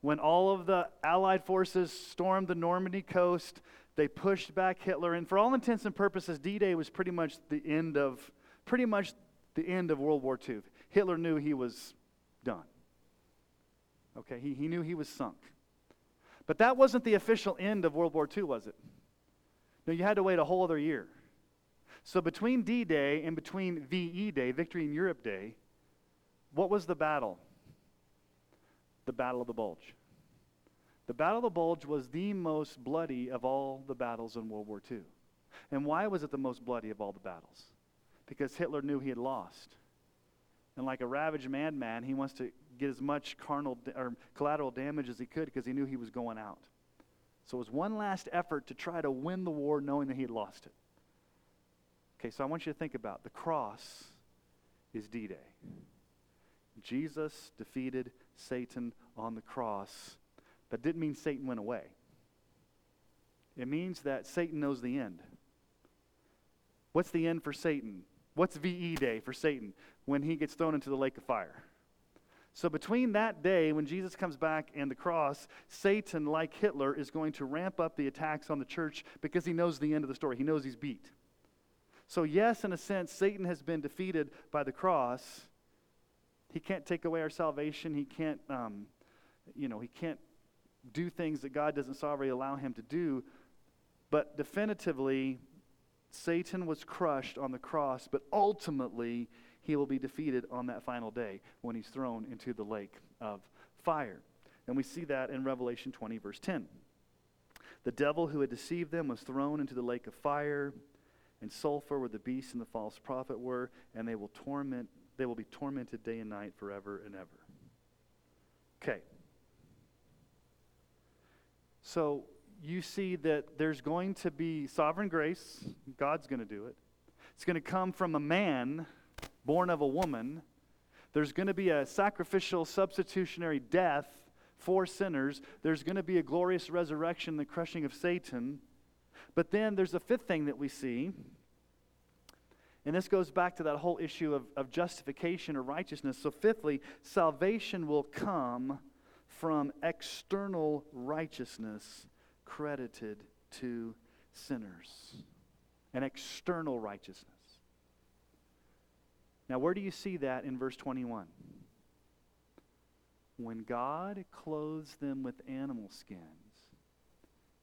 when all of the Allied forces stormed the Normandy coast. They pushed back Hitler, and for all intents and purposes, D Day was pretty much the end of pretty much the end of World War II. Hitler knew he was done. Okay, he, he knew he was sunk. But that wasn't the official end of World War II, was it? No, you had to wait a whole other year. So between D Day and between VE Day, Victory in Europe Day, what was the battle? The Battle of the Bulge. The Battle of the Bulge was the most bloody of all the battles in World War II. And why was it the most bloody of all the battles? Because Hitler knew he had lost. And like a ravaged madman, he wants to get as much carnal or collateral damage as he could because he knew he was going out. So it was one last effort to try to win the war knowing that he had lost it. Okay, so I want you to think about the cross is D Day. Jesus defeated Satan on the cross. That didn't mean Satan went away. It means that Satan knows the end. What's the end for Satan? What's VE Day for Satan? When he gets thrown into the lake of fire. So, between that day when Jesus comes back and the cross, Satan, like Hitler, is going to ramp up the attacks on the church because he knows the end of the story. He knows he's beat. So, yes, in a sense, Satan has been defeated by the cross. He can't take away our salvation. He can't, um, you know, he can't do things that God doesn't sovereignly allow him to do. But definitively, Satan was crushed on the cross, but ultimately, he will be defeated on that final day when he's thrown into the lake of fire. And we see that in Revelation 20, verse 10. The devil who had deceived them was thrown into the lake of fire and sulfur where the beast and the false prophet were, and they will torment they will be tormented day and night forever and ever. Okay. So you see that there's going to be sovereign grace. God's going to do it. It's going to come from a man born of a woman. There's going to be a sacrificial, substitutionary death for sinners. There's going to be a glorious resurrection, the crushing of Satan. But then there's a fifth thing that we see. And this goes back to that whole issue of, of justification or righteousness. So, fifthly, salvation will come from external righteousness credited to sinners. An external righteousness. Now, where do you see that in verse 21? When God clothes them with animal skins,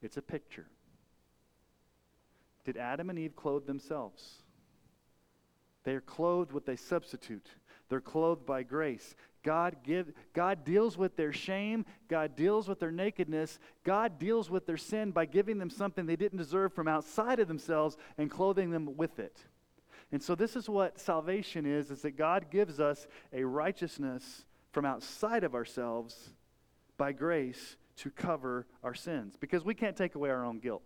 it's a picture. Did Adam and Eve clothe themselves? They are clothed with a substitute. They're clothed by grace. God, give, God deals with their shame. God deals with their nakedness. God deals with their sin by giving them something they didn't deserve from outside of themselves and clothing them with it. And so this is what salvation is is that God gives us a righteousness from outside of ourselves by grace to cover our sins because we can't take away our own guilt.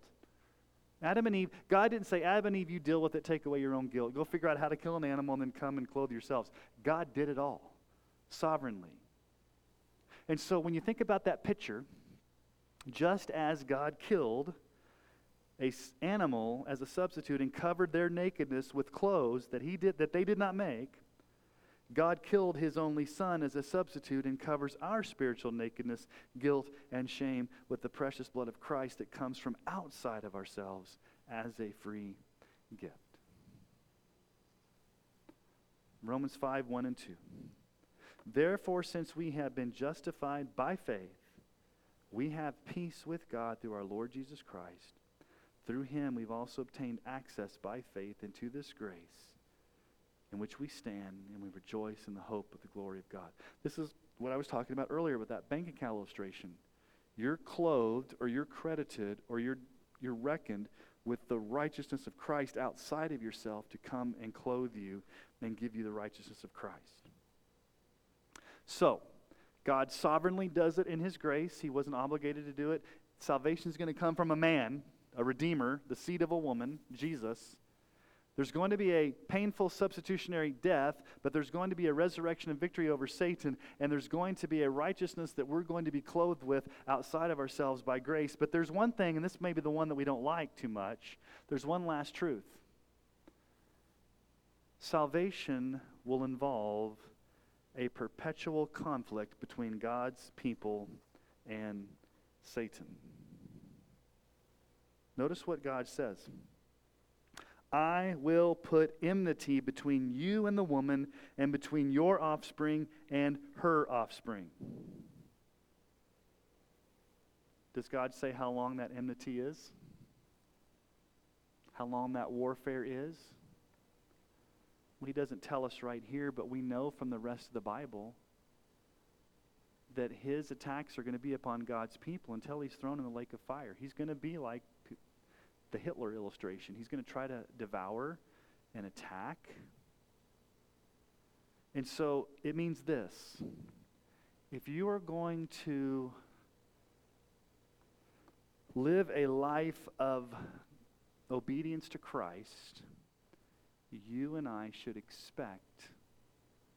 Adam and Eve, God didn't say, Adam and Eve, you deal with it, take away your own guilt. Go figure out how to kill an animal and then come and clothe yourselves. God did it all sovereignly. And so when you think about that picture, just as God killed a animal as a substitute and covered their nakedness with clothes that he did that they did not make, God killed his only son as a substitute and covers our spiritual nakedness, guilt, and shame with the precious blood of Christ that comes from outside of ourselves as a free gift. Romans 5 1 and 2. Therefore, since we have been justified by faith, we have peace with God through our Lord Jesus Christ. Through him, we've also obtained access by faith into this grace in which we stand and we rejoice in the hope of the glory of God. This is what I was talking about earlier with that bank account illustration. You're clothed or you're credited or you're, you're reckoned with the righteousness of Christ outside of yourself to come and clothe you and give you the righteousness of Christ. So, God sovereignly does it in His grace. He wasn't obligated to do it. Salvation is going to come from a man, a redeemer, the seed of a woman, Jesus. There's going to be a painful substitutionary death, but there's going to be a resurrection and victory over Satan, and there's going to be a righteousness that we're going to be clothed with outside of ourselves by grace. But there's one thing, and this may be the one that we don't like too much. There's one last truth salvation will involve a perpetual conflict between God's people and Satan. Notice what God says. I will put enmity between you and the woman, and between your offspring and her offspring. Does God say how long that enmity is? How long that warfare is? Well, he doesn't tell us right here, but we know from the rest of the Bible that his attacks are going to be upon God's people until he's thrown in the lake of fire. He's going to be like the Hitler illustration. He's going to try to devour and attack. And so it means this if you are going to live a life of obedience to Christ, you and I should expect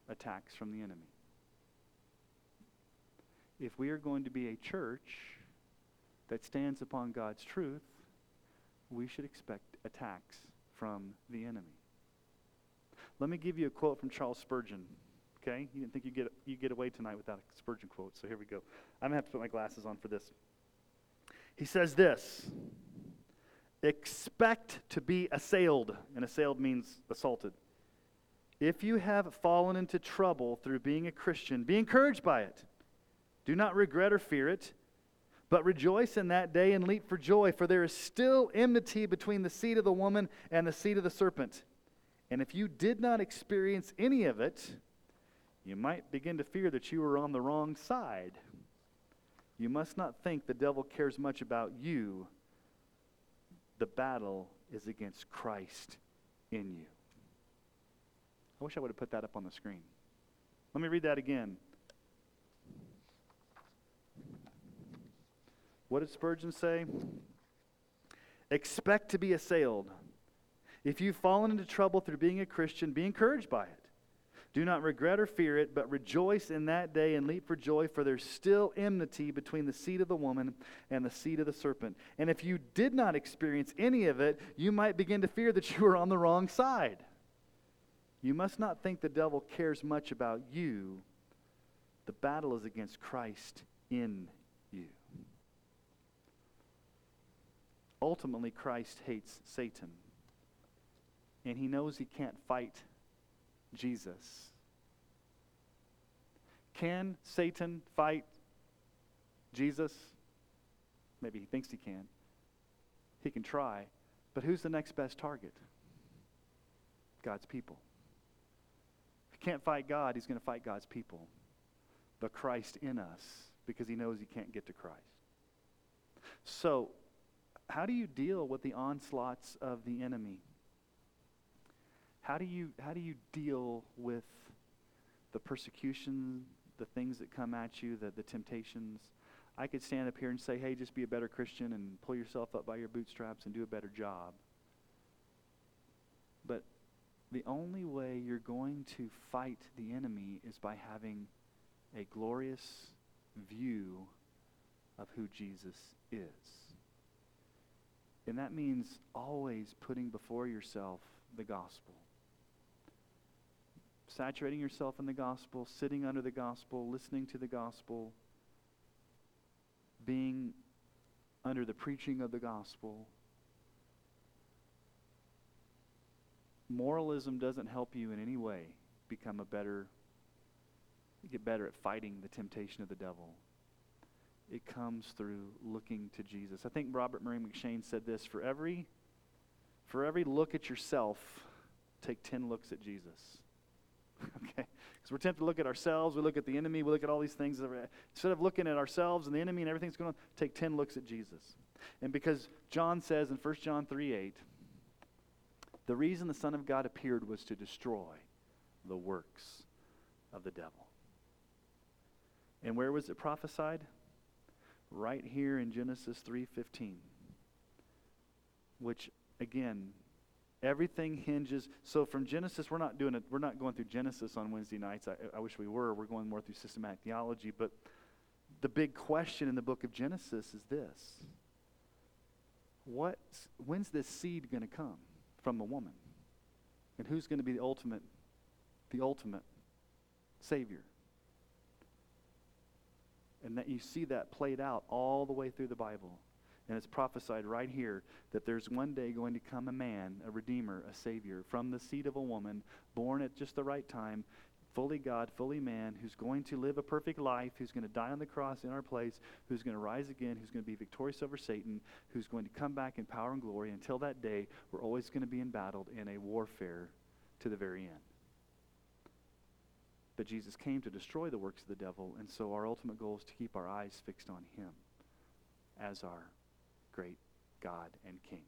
attacks from the enemy. If we are going to be a church that stands upon God's truth, we should expect attacks from the enemy. Let me give you a quote from Charles Spurgeon. Okay? You didn't think you get you get away tonight without a Spurgeon quote, so here we go. I'm gonna have to put my glasses on for this. He says this expect to be assailed, and assailed means assaulted. If you have fallen into trouble through being a Christian, be encouraged by it. Do not regret or fear it, but rejoice in that day and leap for joy, for there is still enmity between the seed of the woman and the seed of the serpent. And if you did not experience any of it, you might begin to fear that you were on the wrong side. You must not think the devil cares much about you the battle is against Christ in you. I wish I would have put that up on the screen. Let me read that again. What did Spurgeon say? Expect to be assailed. If you've fallen into trouble through being a Christian, be encouraged by it. Do not regret or fear it, but rejoice in that day and leap for joy, for there's still enmity between the seed of the woman and the seed of the serpent. And if you did not experience any of it, you might begin to fear that <laughs> you are on the wrong side. You must not think the devil cares much about you. The battle is against Christ in you. Ultimately, Christ hates Satan, and he knows he can't fight Jesus. Can Satan fight Jesus? Maybe he thinks he can. He can try. But who's the next best target? God's people. If he can't fight God, he's going to fight God's people. But Christ in us, because he knows he can't get to Christ. So, how do you deal with the onslaughts of the enemy? how do you how do you deal with the persecution, the things that come at you, the, the temptations? I could stand up here and say, hey, just be a better Christian and pull yourself up by your bootstraps and do a better job. But the only way you're going to fight the enemy is by having a glorious view of who Jesus is. And that means always putting before yourself the gospel. Saturating yourself in the gospel, sitting under the gospel, listening to the gospel, being under the preaching of the gospel. Moralism doesn't help you in any way become a better, get better at fighting the temptation of the devil. It comes through looking to Jesus. I think Robert Murray M'Cheyne said this for every, for every look at yourself, take 10 looks at Jesus. <laughs> okay? Because we're tempted to look at ourselves, we look at the enemy, we look at all these things. Instead of looking at ourselves and the enemy and everything that's going on, take 10 looks at Jesus. And because John says in 1 John 3 8, the reason the Son of God appeared was to destroy the works of the devil. And where was it prophesied? Right here in Genesis 3:15. Which again, everything hinges so from Genesis we're not doing it we're not going through Genesis on Wednesday nights. I, I wish we were. We're going more through systematic theology, but the big question in the book of Genesis is this. What when's this seed going to come? from the woman. And who's going to be the ultimate, the ultimate Savior? And that you see that played out all the way through the Bible. And it's prophesied right here that there's one day going to come a man, a redeemer, a savior from the seed of a woman, born at just the right time, fully God, fully man, who's going to live a perfect life, who's going to die on the cross in our place, who's going to rise again, who's going to be victorious over Satan, who's going to come back in power and glory. Until that day, we're always going to be embattled in a warfare to the very end. But Jesus came to destroy the works of the devil, and so our ultimate goal is to keep our eyes fixed on him as our great God and King.